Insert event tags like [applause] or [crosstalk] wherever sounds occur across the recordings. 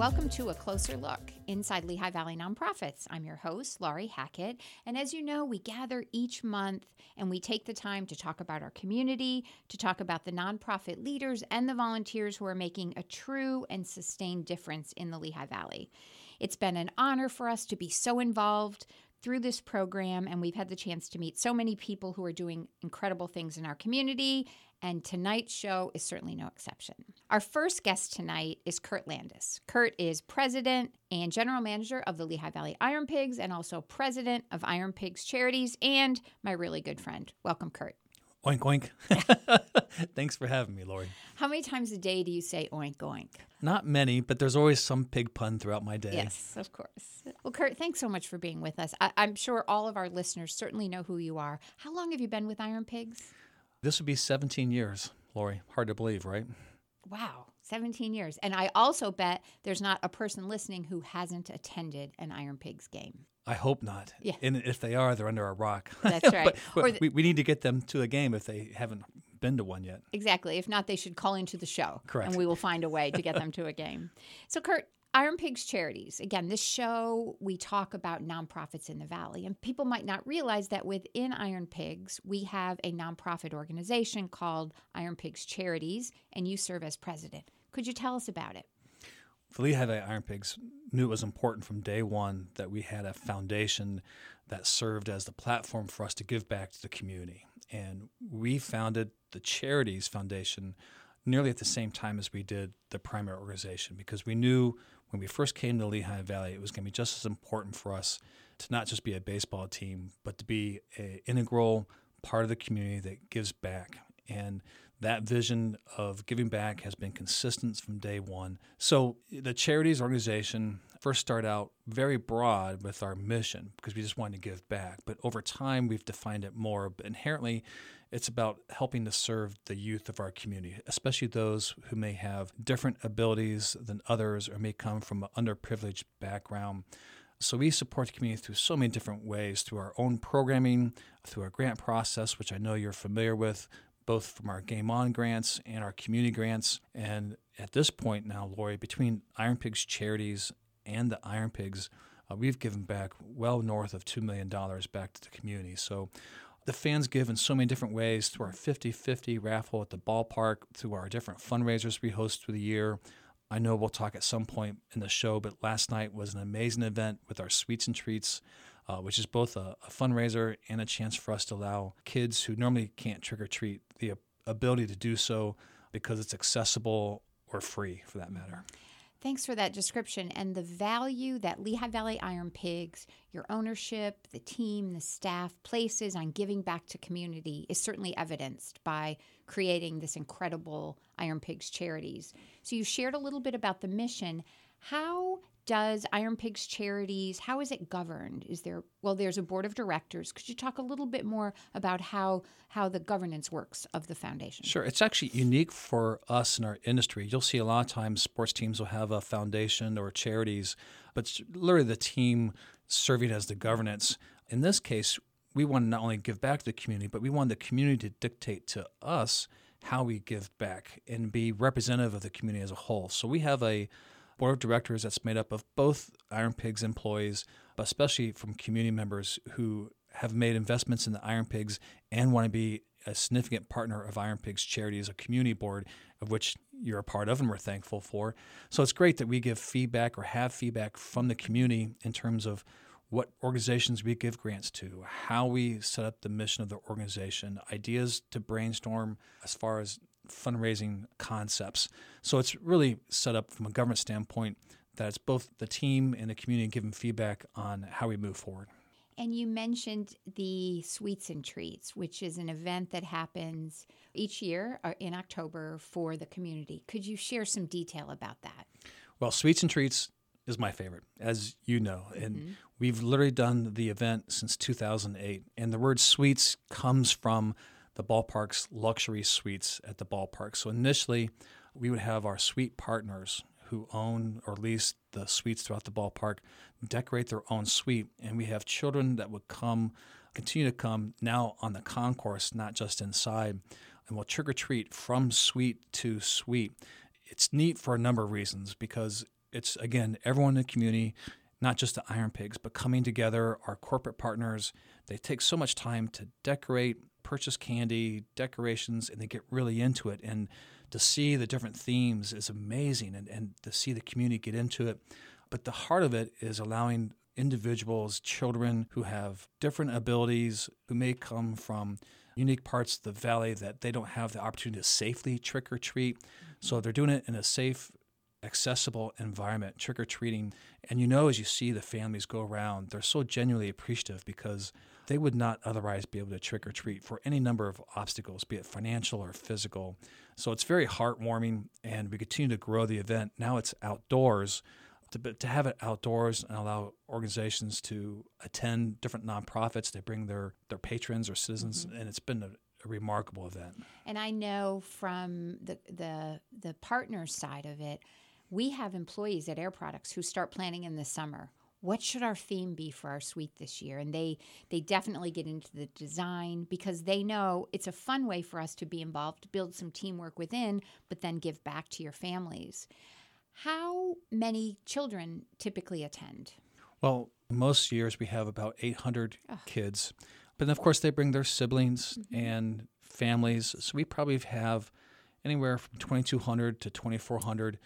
Welcome to a closer look inside Lehigh Valley Nonprofits. I'm your host, Laurie Hackett. And as you know, we gather each month and we take the time to talk about our community, to talk about the nonprofit leaders and the volunteers who are making a true and sustained difference in the Lehigh Valley. It's been an honor for us to be so involved through this program, and we've had the chance to meet so many people who are doing incredible things in our community. And tonight's show is certainly no exception. Our first guest tonight is Kurt Landes. Kurt is president and general manager of the Lehigh Valley Iron Pigs and also president of Iron Pigs Charities and my really good friend. Welcome, Kurt. Oink oink. [laughs] Thanks for having me, Laurie. How many times a day do you say oink oink? Not many, but there's always some pig pun throughout my day. Yes, of course. Well, Kurt, thanks so much for being with us. I- I'm sure all of our listeners certainly know who you are. How long have you been with Iron Pigs? This would be 17 years, Laurie. Hard to believe, right? Wow, 17 years. And I also bet there's not a person listening who hasn't attended an Iron Pigs game. I hope not. Yeah. And if they are, they're under a rock. [laughs] That's right. but but Or th- we, we need to get them to a game if they haven't been to one yet. Exactly. If not, they should call into the show. Correct. And we will find a way to get them to a game. So, Kurt, Iron Pigs Charities. Again, this show, we talk about nonprofits in the Valley. And people might not realize that within Iron Pigs, we have a nonprofit organization called Iron Pigs Charities, and you serve as president. Could you tell us about it? The Lehigh Iron Pigs knew it was important from day one that we had a foundation that served as the platform for us to give back to the community. And we founded the Charities Foundation nearly at the same time as we did the primary organization because we knew when we first came to Lehigh Valley it was going to be just as important for us to not just be a baseball team, but to be an integral part of the community that gives back. And that vision of giving back has been consistent from day one. So the charities organization first started out very broad with our mission because we just wanted to give back. But over time, we've defined it more. But inherently, it's about helping to serve the youth of our community, especially those who may have different abilities than others or may come from an underprivileged background. So we support the community through so many different ways through our own programming, through our grant process, which I know you're familiar with, both from our Game On grants and our community grants. And at this point now, Laurie, between Iron Pigs charities and the Iron Pigs, uh, we've given back well north of $2 million back to the community. So the fans give in so many different ways through our 50 50 raffle at the ballpark, through our different fundraisers we host through the year. I know we'll talk at some point in the show, but last night was an amazing event with our Sweets and Treats, uh, which is both a, a fundraiser and a chance for us to allow kids who normally can't trick or treat the ability to do so because it's accessible or free for that matter. Thanks for that description and the value that Lehigh Valley Iron Pigs, your ownership, the team, the staff places on giving back to community is certainly evidenced by creating this incredible Iron Pigs charities. So you shared a little bit about the mission. How does Iron Pigs Charities, how is it governed? Is there well there's a board of directors. Could you talk a little bit more about how how the governance works of the foundation? Sure. It's actually unique for us in our industry. You'll see a lot of times sports teams will have a foundation or charities, but literally the team serving as the governance. In this case, we want to not only give back to the community, but we want the community to dictate to us how we give back and be representative of the community as a whole. So we have a board of directors that's made up of both Iron Pigs employees, but especially from community members who have made investments in the Iron Pigs and want to be a significant partner of Iron Pigs Charities, a community board of which you're a part of and we're thankful for. So it's great that we give feedback or have feedback from the community in terms of what organizations we give grants to, how we set up the mission of the organization, ideas to brainstorm as far as fundraising concepts. So it's really set up from a government standpoint that it's both the team and the community giving feedback on how we move forward. And you mentioned the Sweets and Treats, which is an event that happens each year uh, in October for the community. Could you share some detail about that? Well, Sweets and Treats is my favorite, as you know. And mm-hmm. we've literally done the event since 2008. And the word sweets comes from the ballpark's luxury suites at the ballpark. So initially, we would have our suite partners who own or lease the suites throughout the ballpark decorate their own suite. And we have children that would come, continue to come now on the concourse, not just inside, and will trick or treat from suite to suite. It's neat for a number of reasons because it's again everyone in the community, not just the Iron Pigs, but coming together. Our corporate partners they take so much time to decorate, purchase candy, decorations, and they get really into it. And to see the different themes is amazing, and, and to see the community get into it. But the heart of it is allowing individuals, children who have different abilities, who may come from unique parts of the valley that they don't have the opportunity to safely trick or treat. So they're doing it in a safe, accessible environment, trick or treating. And you know, as you see the families go around, they're so genuinely appreciative because they would not otherwise be able to trick or treat for any number of obstacles, be it financial or physical. So it's very heartwarming, and we continue to grow the event. Now it's outdoors. To, to have it outdoors and allow organizations to attend different nonprofits, they bring their, their patrons or citizens, mm-hmm. and it's been a, a remarkable event. And I know from the the the partner side of it, we have employees at Air Products who start planning in the summer. What should our theme be for our suite this year? And they they definitely get into the design because they know it's a fun way for us to be involved build some teamwork within but then give back to your families. How many children typically attend? Well most years we have about 800 oh. kids but of course they bring their siblings mm-hmm. and families. So we probably have anywhere from 2200 to 2400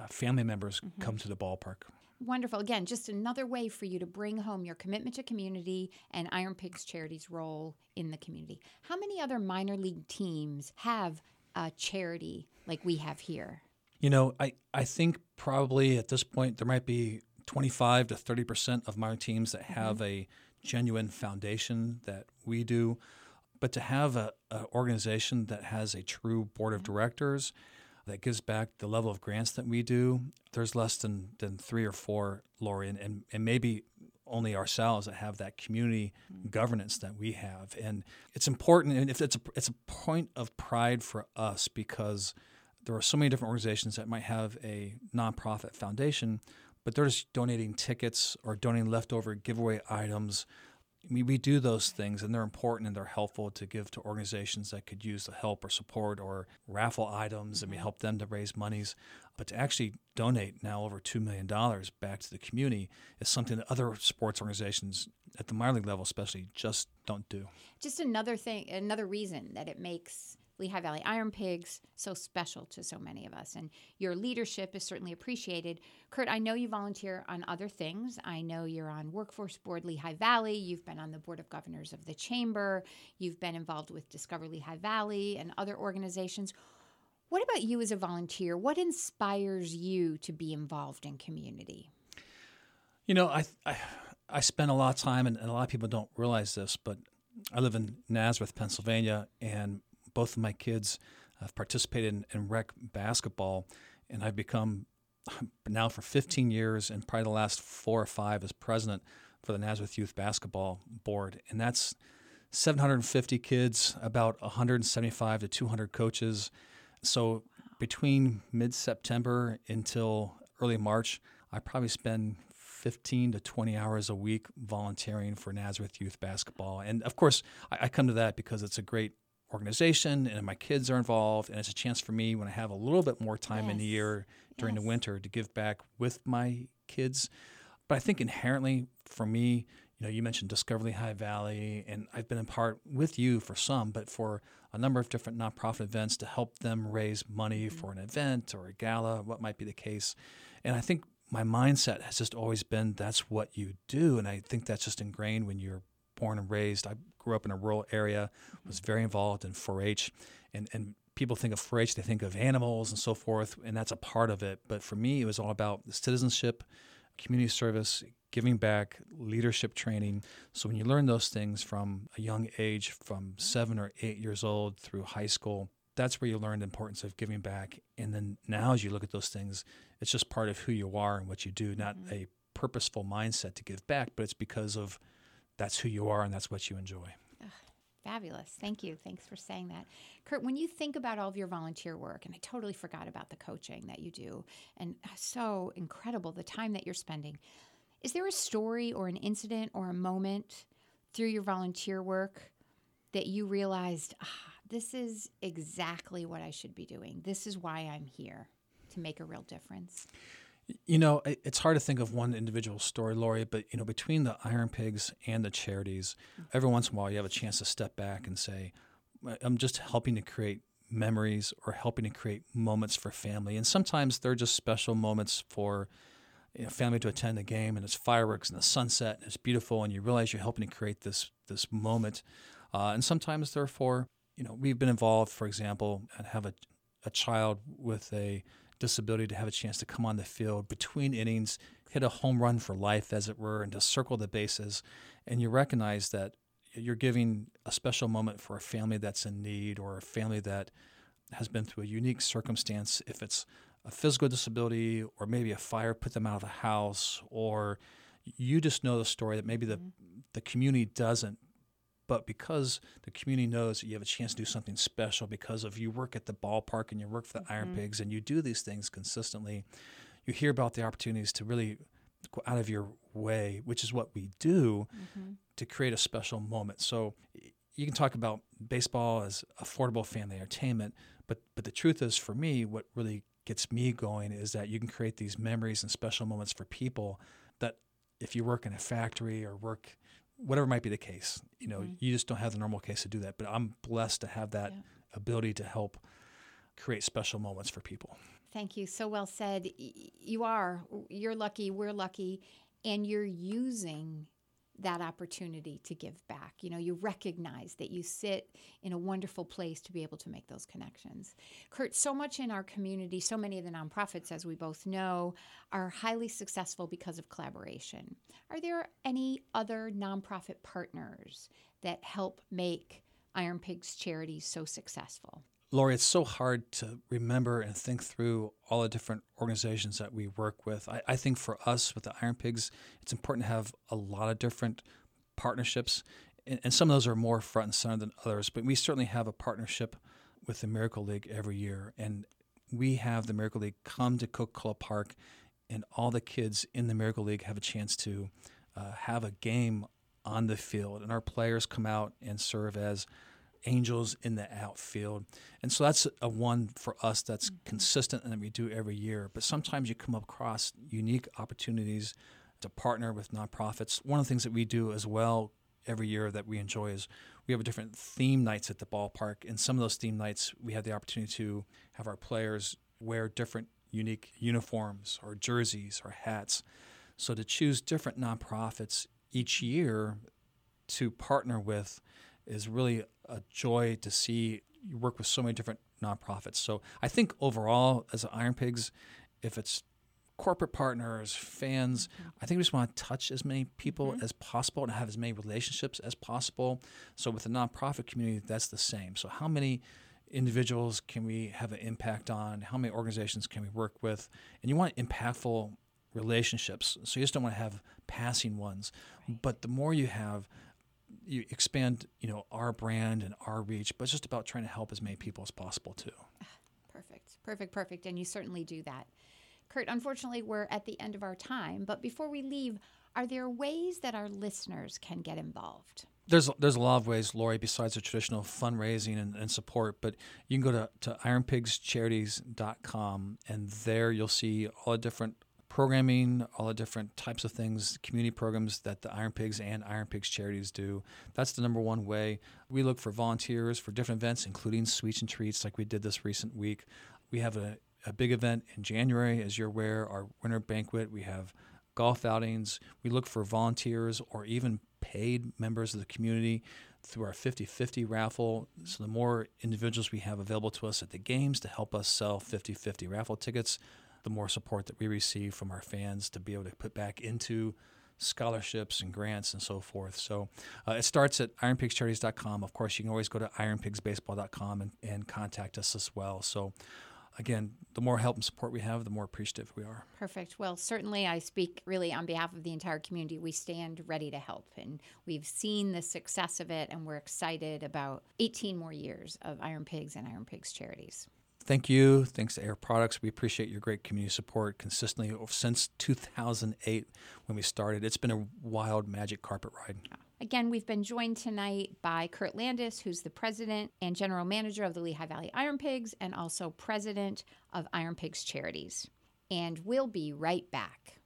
uh, family members mm-hmm. come to the ballpark Wonderful. Again, just another way for you to bring home your commitment to community and Iron Pigs Charity's role in the community. How many other minor league teams have a charity like we have here? You know, I, I think probably at this point there might be 25 to 30% of minor teams that have mm-hmm. a genuine foundation that we do. But to have an organization that has a true board of mm-hmm. directors, that gives back the level of grants that we do, there's less than, than three or four, Laurie, and, and, and maybe only ourselves that have that community mm. governance that we have. And it's important, and if it's a, it's a point of pride for us because there are so many different organizations that might have a nonprofit foundation, but they're just donating tickets or donating leftover giveaway items we, we do those things and they're important and they're helpful to give to organizations that could use the help or support or raffle items and we mm-hmm. help them to raise monies but to actually donate now over $2 million back to the community is something that other sports organizations at the minor league level especially just don't do just another thing another reason that it makes Lehigh Valley Iron Pigs so special to so many of us. And your leadership is certainly appreciated. Kurt, I know you volunteer on other things. I know you're on Workforce Board Lehigh Valley. You've been on the Board of Governors of the Chamber. You've been involved with Discover Lehigh Valley and other organizations. What about you as a volunteer? What inspires you to be involved in community? You know, I, I, I spend a lot of time, and, and a lot of people don't realize this, but I live in Nazareth, Pennsylvania, and both of my kids have participated in, in rec basketball, and I've become [laughs] now for 15 years and probably the last four or five as president for the Nazareth Youth Basketball Board, and that's 750 kids, about 175 to 200 coaches. So between mid-September until early March, I probably spend 15 to 20 hours a week volunteering for Nazareth Youth Basketball. And of course, I come to that because it's a great organization and my kids are involved and it's a chance for me when i have a little bit more time yes. in the year during yes. the winter to give back with my kids but i think inherently for me you know you mentioned discover Lehigh valley and i've been in part with you for some but for a number of different nonprofit events to help them raise money mm-hmm. for an event or a gala what might be the case and i think my mindset has just always been that's what you do and i think that's just ingrained when you're born and raised. I grew up in a rural area, was very involved in 4-H, and and people think of 4-H, they think of animals and so forth, and that's a part of it. But for me, it was all about citizenship, community service, giving back, leadership training. So when you learn those things from a young age, from seven or eight years old through high school, that's where you learn the importance of giving back. And then now, as you look at those things, it's just part of who you are and what you do, not mm-hmm. a purposeful mindset to give back, but it's because of that's who you are and that's what you enjoy. fabulous. Thank you. Thanks for saying that. Kurt, when you think about all of your volunteer work, and I totally forgot about the coaching that you do, and so incredible the time that you're spending, is there a story or an incident or a moment through your volunteer work that you realized, ah, this is exactly what I should be doing? This is why I'm here to make a real difference? You know, it's hard to think of one individual story, Laurie, but you know, between the Iron Pigs and the charities, every once in a while you have a chance to step back and say, I'm just helping to create memories or helping to create moments for family. And sometimes they're just special moments for you know, family to attend a game and it's fireworks and the sunset and it's beautiful and you realize you're helping to create this this moment. Uh, and sometimes they're for, you know, we've been involved, for example, and have a, a child with a disability to have a chance to come on the field between innings, hit a home run for life, as it were, and to circle the bases. And you recognize that you're giving a special moment for a family that's in need or a family that has been through a unique circumstance. If it's a physical disability or maybe a fire put them out of the house, or you just know the story that maybe the, mm-hmm. the community doesn't. But because the community knows that you have a chance to do something special because of you work at the ballpark and you work for the mm-hmm. Iron Pigs and you do these things consistently, you hear about the opportunities to really go out of your way, which is what we do mm-hmm. to create a special moment. So you can talk about baseball as affordable family entertainment, but but the truth is for me, what really gets me going is that you can create these memories and special moments for people that if you work in a factory or work whatever might be the case, you know, mm-hmm. you just don't have the normal case to do that. But I'm blessed to have that yeah. ability to help create special moments for people. Thank you. So well said. You are. You're lucky. We're lucky. And you're using that opportunity to give back. You know, you recognize that you sit in a wonderful place to be able to make those connections. Kurt, so much in our community, so many of the nonprofits, as we both know, are highly successful because of collaboration. Are there any other nonprofit partners that help make Iron Pigs charities so successful? Laurie, it's so hard to remember and think through all the different organizations that we work with. I, I, think for us with the Iron Pigs, it's important to have a lot of different partnerships, and, and some of those are more front and center than others. But we certainly have a partnership with the Miracle League every year, and we have the Miracle League come to Coca-Cola Park, and all the kids in the Miracle League have a chance to uh, have a game on the field, and our players come out and serve as angels in the outfield. And so that's a one for us that's mm-hmm. consistent and that we do every year. But sometimes you come across unique opportunities to partner with nonprofits. One of the things that we do as well every year that we enjoy is we have a different theme nights at the ballpark. And some of those theme nights, we have the opportunity to have our players wear different unique uniforms or jerseys or hats. So to choose different nonprofits each year to partner with is really a joy to see you work with so many different nonprofits. So I think overall, as Iron Pigs, if it's corporate partners, fans, mm-hmm. I think we just want to touch as many people mm-hmm. as possible and have as many relationships as possible. So with the nonprofit community, that's the same. So how many individuals can we have an impact on? How many organizations can we work with? And you want impactful relationships. So you just don't want to have passing ones. Right. But the more you have, you expand, you know, our brand and our reach, but it's just about trying to help as many people as possible too. Perfect, perfect, perfect, and you certainly do that. Kurt, unfortunately, we're at the end of our time, but before we leave, are there ways that our listeners can get involved? There's there's a lot of ways, Laurie, besides the traditional fundraising and, and support. But you can go to, to ironpigscharities.com, and there you'll see all the different programming, all the different types of things, community programs that the Iron Pigs and Iron Pigs charities do. That's the number one way. We look for volunteers for different events, including sweets and treats, like we did this recent week. We have a, a big event in January, as you're aware, our winter banquet. We have golf outings. We look for volunteers or even paid members of the community through our 50 50 raffle. So, the more individuals we have available to us at the games to help us sell 50 50 raffle tickets, the more support that we receive from our fans to be able to put back into scholarships and grants and so forth. So uh, it starts at ironpigscharities.com. Of course, you can always go to ironpigsbaseball.com and, and contact us as well. So again, the more help and support we have, the more appreciative we are. Perfect. Well, certainly I speak really on behalf of the entire community. We stand ready to help, and we've seen the success of it, and we're excited about 18 more years of Iron Pigs and Iron Pigs charities thank you. Thanks to Air Products. We appreciate your great community support consistently since 2008 when we started. It's been a wild magic carpet ride. Again, we've been joined tonight by Kurt Landes, who's the president and general manager of the Lehigh Valley Iron Pigs and also president of Iron Pigs Charities. and we'll be right back.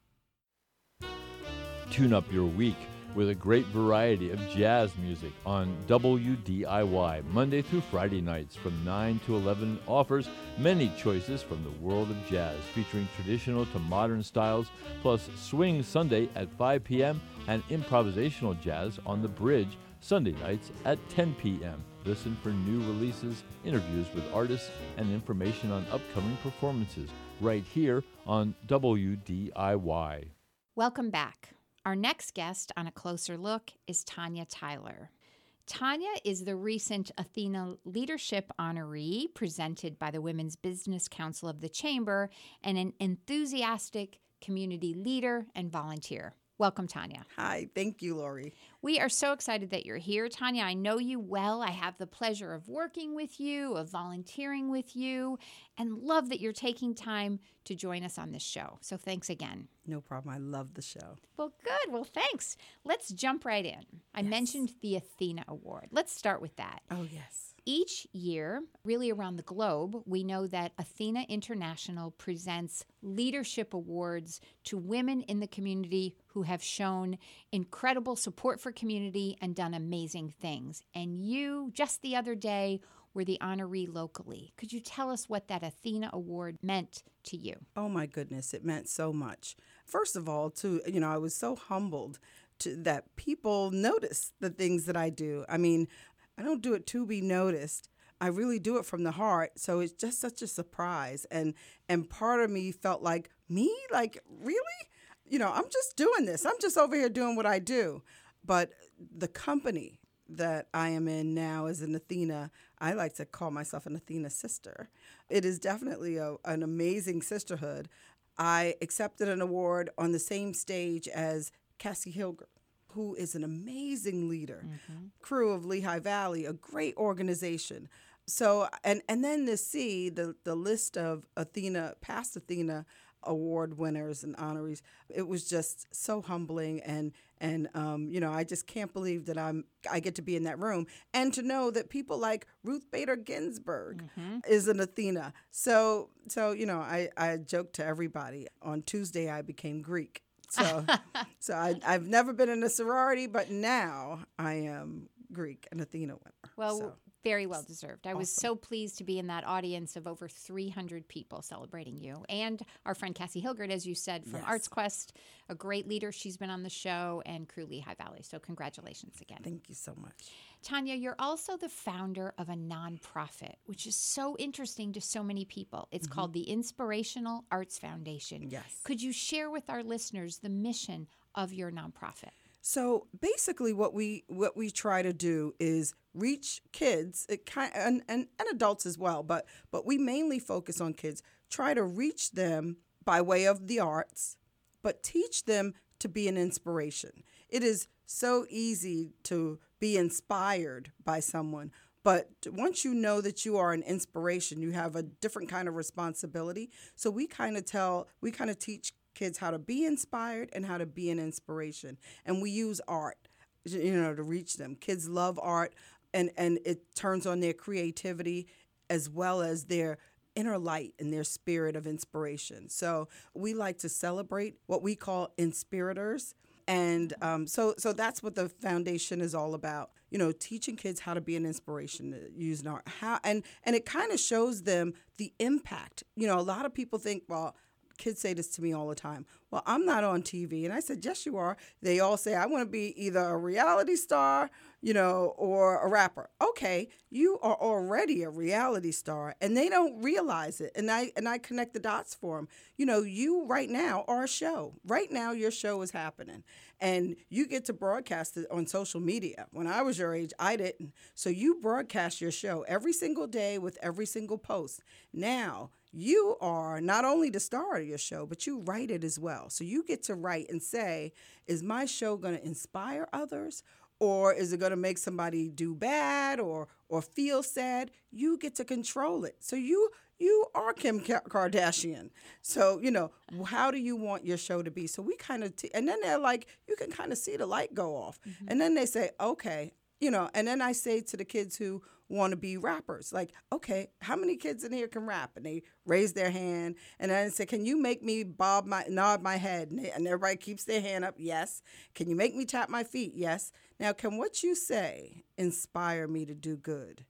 Tune up your week with a great variety of jazz music on WDIY Monday through Friday nights from 9 to 11 offers many choices from the world of jazz featuring traditional to modern styles plus swing Sunday at 5 p.m. and improvisational jazz on the bridge Sunday nights at 10 p.m. Listen for new releases, interviews with artists, and information on upcoming performances right here on WDIY. Welcome back. Our next guest on A Closer Look is Tanya Tyler. Tanya is the recent Athena Leadership Honoree presented by the Women's Business Council of the Chamber and an enthusiastic community leader and volunteer. Welcome, Tanya. Hi, thank you, Laurie. We are so excited that you're here, Tanya. I know you well. I have the pleasure of working with you, of volunteering with you, and love that you're taking time to join us on this show. So thanks again. No problem. I love the show. Well, good. Well, thanks. Let's jump right in. I Yes. mentioned the Athena Award. Let's start with that. Oh, yes. Each year, really around the globe, we know that Athena International presents leadership awards to women in the community who have shown incredible support for community and done amazing things. And you, just the other day, were the honoree locally. Could you tell us what that Athena Award meant to you? Oh, my goodness. It meant so much. First of all, to, you know, I was so humbled to, that people notice the things that I do. I mean, I don't do it to be noticed. I really do it from the heart. So it's just such a surprise. And and part of me felt like, me? Like, really? You know, I'm just doing this. I'm just over here doing what I do. But the company that I am in now is an Athena. I like to call myself an Athena sister. It is definitely a, an amazing sisterhood. I accepted an award on the same stage as Kassie Hilgert, who is an amazing leader. Mm-hmm. Crew of Lehigh Valley, a great organization. So and and then to see the the list of Athena past Athena award winners and honorees, it was just so humbling and and um, you know I just can't believe that I'm I get to be in that room and to know that people like Ruth Bader Ginsburg is an Athena. So so you know I I joke to everybody on Tuesday I became Greek. So [laughs] so I, I've never been in a sorority, but now I am Greek, and Athena winner. Well, So, very well deserved. I was so pleased to be in that audience of over 300 people celebrating you. And our friend Kassie Hilgert, as you said, from Yes. ArtsQuest, a great leader. She's been on the show and Crew Lehigh Valley. So, congratulations again. thank you so much. Tanya, you're also the founder of a nonprofit, which is so interesting to so many people. It's called the Inspirational Arts Foundation. Mm-hmm. Yes. Could you share with our listeners the mission of your nonprofit? So basically, what we what we try to do is reach kids, it kind and, and and adults as well, but but we mainly focus on kids. Try to reach them by way of the arts, but teach them to be an inspiration. It is so easy to be inspired by someone, but once you know that you are an inspiration, you have a different kind of responsibility. So we kind of tell, we kind of teach kids how to be inspired and how to be an inspiration. And we use art, you know, to reach them. Kids love art and, and it turns on their creativity as well as their inner light and their spirit of inspiration. So we like to celebrate what we call inspirators. And um, so, so that's what the foundation is all about. You know, teaching kids how to be an inspiration, uh, using art, how, and and it kind of shows them the impact. You know, a lot of people think, well, kids say this to me all the time. Well, I'm not on TV. And I said, Yes, you are. They all say, I want to be either a reality star, you know, or a rapper. Okay, you are already a reality star and they don't realize it. And I and I connect the dots for them. You know, you right now are a show. Right now your show is happening and you get to broadcast it on social media. When I was your age, I didn't. So you broadcast your show every single day with every single post. Now, you are not only the star of your show, but you write it as well. So you get to write and say, is my show going to inspire others? Or is it going to make somebody do bad or or feel sad? You get to control it. So you you are Kim Kardashian. So you know how do you want your show to be? So we kind of t- and then they're like, you can kind of see the light go off, mm-hmm. and then they say, okay, you know, and then I say to the kids who want to be rappers, like, okay, how many kids in here can rap? And they raise their hand, and then I say, can you make me bob my nod my head? And, they, and everybody keeps their hand up. Yes. Can you make me tap my feet? Yes. Now, can what you say inspire me to do good?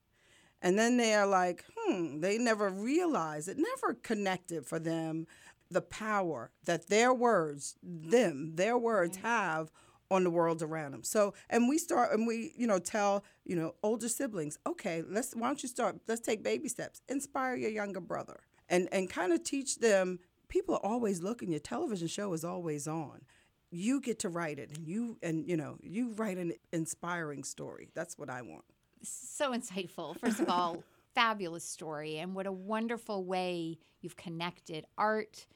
And then they are like, hmm, they never realized it never connected for them the power that their words, them, their words have on the world around them. So, and we start and we, you know, tell, you know, older siblings, okay, let's why don't you start, let's take baby steps. Inspire your younger brother and and kind of teach them people are always looking, your television show is always on. You get to write it and you and you know, you write an inspiring story. That's what I want. So insightful. First of all, [laughs] fabulous story and what a wonderful way you've connected art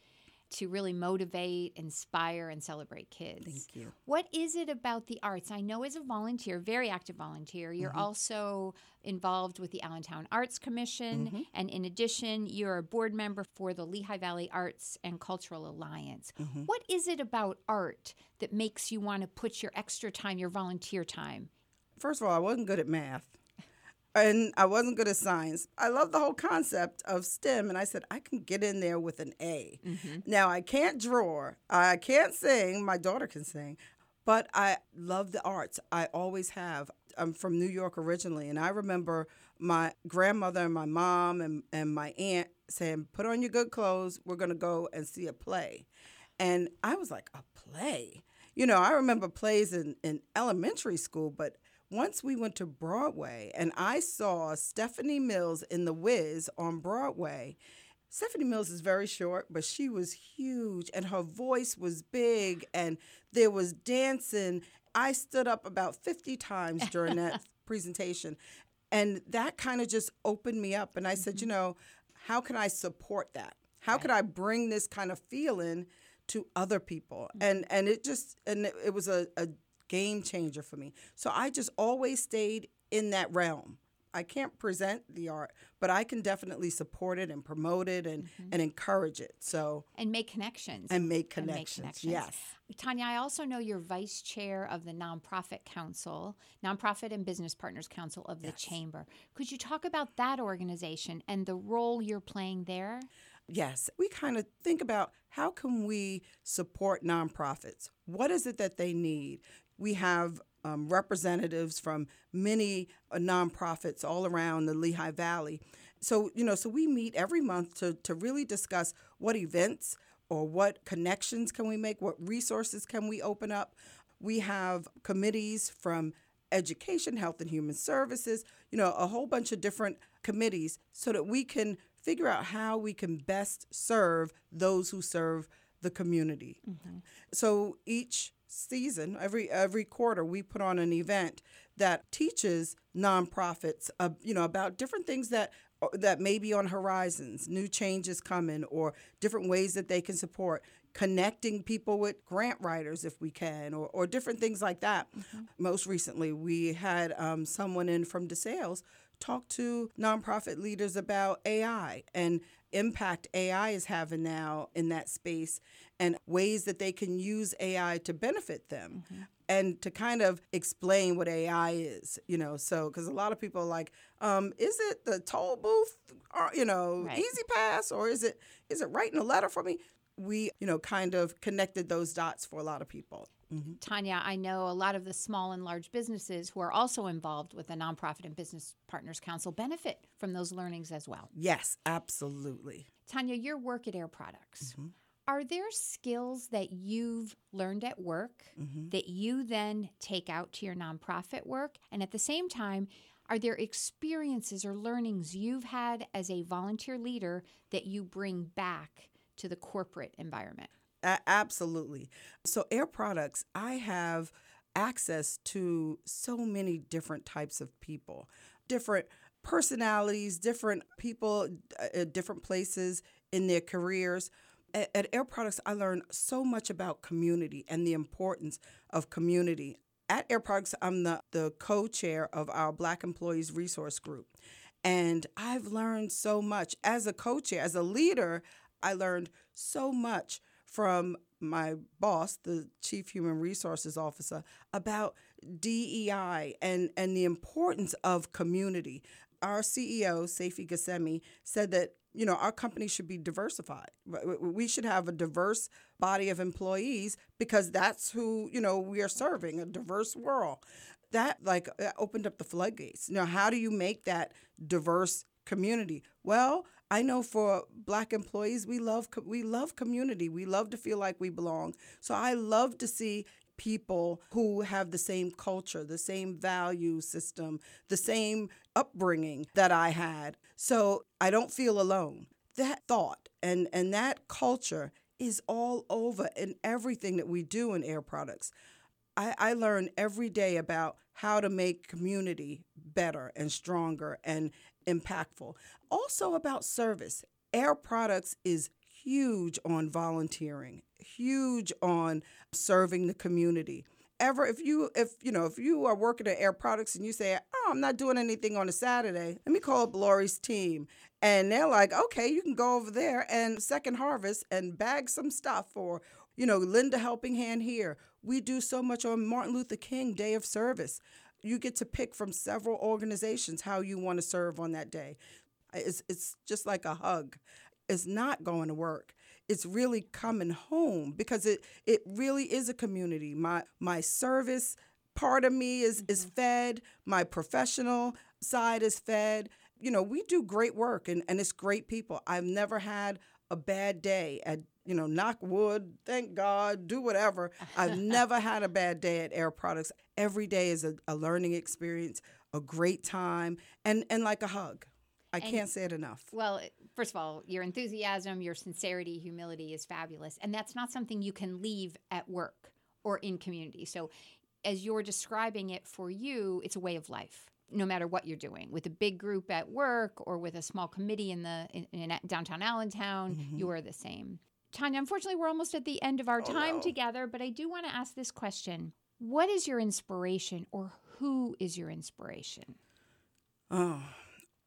to really motivate, inspire, and celebrate kids. Thank you. What is it about the arts? I know as a volunteer, very active volunteer, you're Mm-hmm. also involved with the Allentown Arts Commission. Mm-hmm. And in addition, you're a board member for the Lehigh Valley Arts and Cultural Alliance. Mm-hmm. What is it about art that makes you want to put your extra time, your volunteer time? First of all, I wasn't good at math. And I wasn't good at science. I love the whole concept of STEM, and I said I can get in there with an A. Mm-hmm. Now I can't draw, I can't sing. My daughter can sing, but I love the arts. I always have. I'm from New York originally, and I remember my grandmother and my mom and, and my aunt saying, "Put on your good clothes. We're gonna go and see a play," and I was like, "A play." You know, I remember plays in, in elementary school, but once we went to Broadway and I saw Stephanie Mills in The Wiz on Broadway, Stephanie Mills is very short, but she was huge and her voice was big and there was dancing. I stood up about 50 times during that [laughs] presentation. And that kind of just opened me up. And I said, you mm-hmm. know, how can I support that? How could I bring this kind of feeling to other people? Mm-hmm. And and it just and it, it was a, a game changer for me. So I just always stayed in that realm. I can't present the art, but I can definitely support it and promote it and, mm-hmm. and encourage it. So And make connections. and make and connections. Yes. Tanya, I also know you're vice chair of the Nonprofit Council, Nonprofit and Business Partners Council of the Chamber. Could you talk about that organization and the role you're playing there? Yes, we kind of think about how can we support nonprofits? What is it that they need? We have um, representatives from many uh, nonprofits all around the Lehigh Valley. So, you know, so we meet every month to, to really discuss what events or what connections can we make, what resources can we open up. We have committees from education, health and human services, you know, a whole bunch of different committees so that we can figure out how we can best serve those who serve the community. So each season, every every quarter, we put on an event that teaches nonprofits, uh, you know, about different things that that may be on horizons, new changes coming, or different ways that they can support. Connecting people with grant writers if we can, or, or different things like that. Most recently, we had um, someone in from DeSales talk to nonprofit leaders about AI and impact AI is having now in that space and ways that they can use AI to benefit them and to kind of explain what AI is, you know. So, because a lot of people are like, um, is it the toll booth, or, you know, Right. Easy Pass, or is it is it writing a letter for me? We, you know, kind of connected those dots for a lot of people. Tanya, I know a lot of the small and large businesses who are also involved with the Nonprofit and Business Partners Council benefit from those learnings as well. Yes, absolutely. Tanya, your work at Air Products. Mm-hmm. Are there skills that you've learned at work Mm-hmm. that you then take out to your nonprofit work? And at the same time, are there experiences or learnings you've had as a volunteer leader that you bring back to the corporate environment? Absolutely. So, Air Products, I have access to so many different types of people, different personalities, different people uh, different places in their careers. At, at Air Products, I learned so much about community and the importance of community. At Air Products, I'm the, the co chair of our Black Employees Resource Group. And I've learned so much as a co chair, as a leader, I learned so much from my boss, the chief human resources officer, about DEI and, and the importance of community. Our CEO, Seifi Ghasemi, said that you know our company should be diversified. We should have a diverse body of employees because that's who you know we are serving a diverse world. That like opened up the floodgates. Now, how do you make that diverse community? Well, I know for black employees, we love we love community. We love to feel like we belong. So I love to see people who have the same culture, the same value system, the same upbringing that I had. So I don't feel alone. That thought and and that culture is all over in everything that we do in Air Products. I, I learn every day about how to make community better and stronger and impactful. Also about service. Air Products is huge on volunteering, huge on serving the community. Ever if you if you know if you are working at Air Products and you say, "Oh, I'm not doing anything on a Saturday," let me call up Laurie's team, and they're like, "Okay, you can go over there and Second Harvest and bag some stuff or you know, Linda Helping Hand here. We do so much on Martin Luther King Day of Service you get to pick from several organizations how you want to serve on that day. It's, it's just like a hug. It's not going to work. It's really coming home because it, it really is a community. My, my service part of me is, mm-hmm. is fed, my professional side is fed. You know, we do great work and, and it's great people. I've never had a bad day at you know, knock wood, thank God, do whatever. I've [laughs] never had a bad day at Air Products. Every day is a, a learning experience, a great time, and, and like a hug. I and, can't say it enough. Well, first of all, your enthusiasm, your sincerity, humility is fabulous. And that's not something you can leave at work or in community. So, as you're describing it for you, it's a way of life no matter what you're doing with a big group at work or with a small committee in the in, in downtown allentown mm-hmm. you are the same Tanya, unfortunately, we're almost at the end of our oh, time no. together, but I do want to ask this question What is your inspiration, or who is your inspiration? Oh,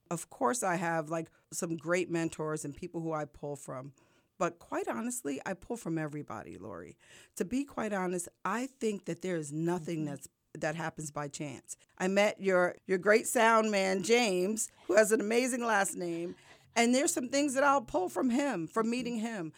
of course, I have like some great mentors and people who I pull from. But quite honestly, I pull from everybody, Laurie. To be quite honest, I think that there is nothing mm-hmm. that's that happens by chance. I met your your great sound man James, who has an amazing last name, and there's some things that I'll pull from him from meeting him.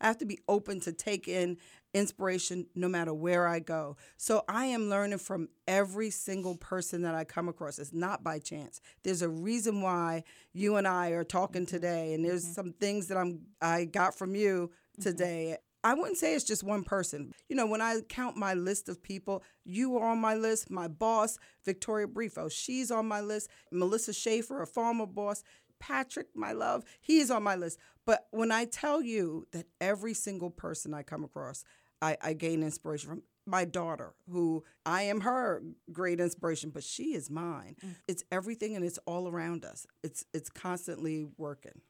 I have to be open to take in inspiration no matter where I go. So I am learning from every single person that I come across. It's not by chance. There's a reason why you and I are talking today and there's mm-hmm. some things that I'm I got from you mm-hmm. today. Mm-hmm. I wouldn't say it's just one person. You know, when I count my list of people, you are on my list. My boss, Victoria Brifo, she's on my list. Melissa Schaeffer, a former boss, Patrick, my love, he's on my list. But when I tell you that every single person I come across, I, I gain inspiration from my daughter, who I am her great inspiration, but she is mine. Mm. It's everything and it's all around us. It's it's constantly working.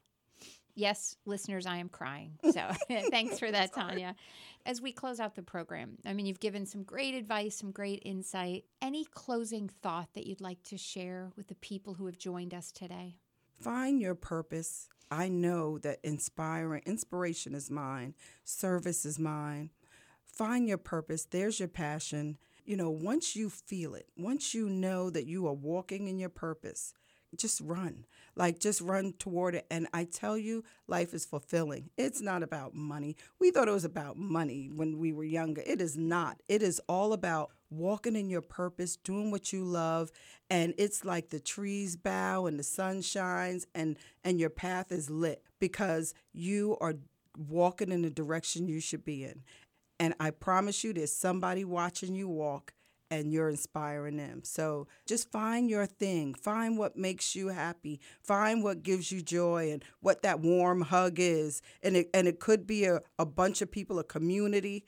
Yes, listeners, I am crying. [laughs] So [laughs] thanks for that, Tanya. As we close out the program, I mean, you've given some great advice, some great insight. Any closing thought that you'd like to share with the people who have joined us today? Find your purpose. I know that inspiring inspiration is mine, service is mine. Find your purpose. There's your passion. You know, once you feel it, once you know that you are walking in your purpose, just run. Like, just run toward it. And I tell you, life is fulfilling. It's not about money. We thought it was about money when we were younger. It is not. It is all about walking in your purpose, doing what you love. And it's like the trees bow and the sun shines and, and your path is lit because you are walking in the direction you should be in. And I promise you, there's somebody watching you walk and you're inspiring them. So just find your thing. Find what makes you happy. Find what gives you joy and what that warm hug is. And it and it could be a, a bunch of people, a community.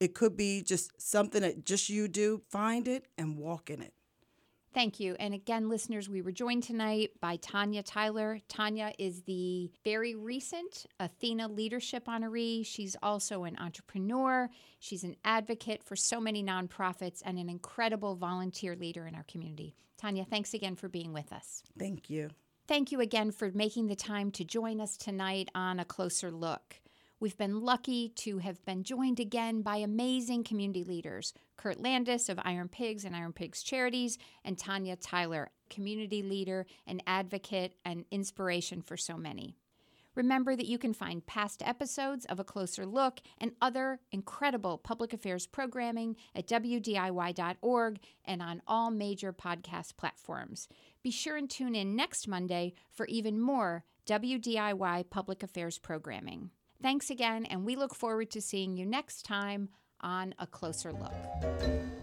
It could be just something that just you do. Find it and walk in it. Thank you. And again, listeners, we were joined tonight by Tanya Tyler. Tanya is the very recent Athena Leadership Honoree. She's also an entrepreneur. She's an advocate for so many nonprofits and an incredible volunteer leader in our community. Tanya, thanks again for being with us. Thank you. Thank you again for making the time to join us tonight on A Closer Look. We've been lucky to have been joined again by amazing community leaders Kurt Landes of Iron Pigs and Iron Pigs Charities, and Tanya Tyler, community leader and advocate and inspiration for so many. Remember that you can find past episodes of A Closer Look and other incredible public affairs programming at WDIY.org and on all major podcast platforms. Be sure and tune in next Monday for even more WDIY public affairs programming. Thanks again, and we look forward to seeing you next time on A Closer Look.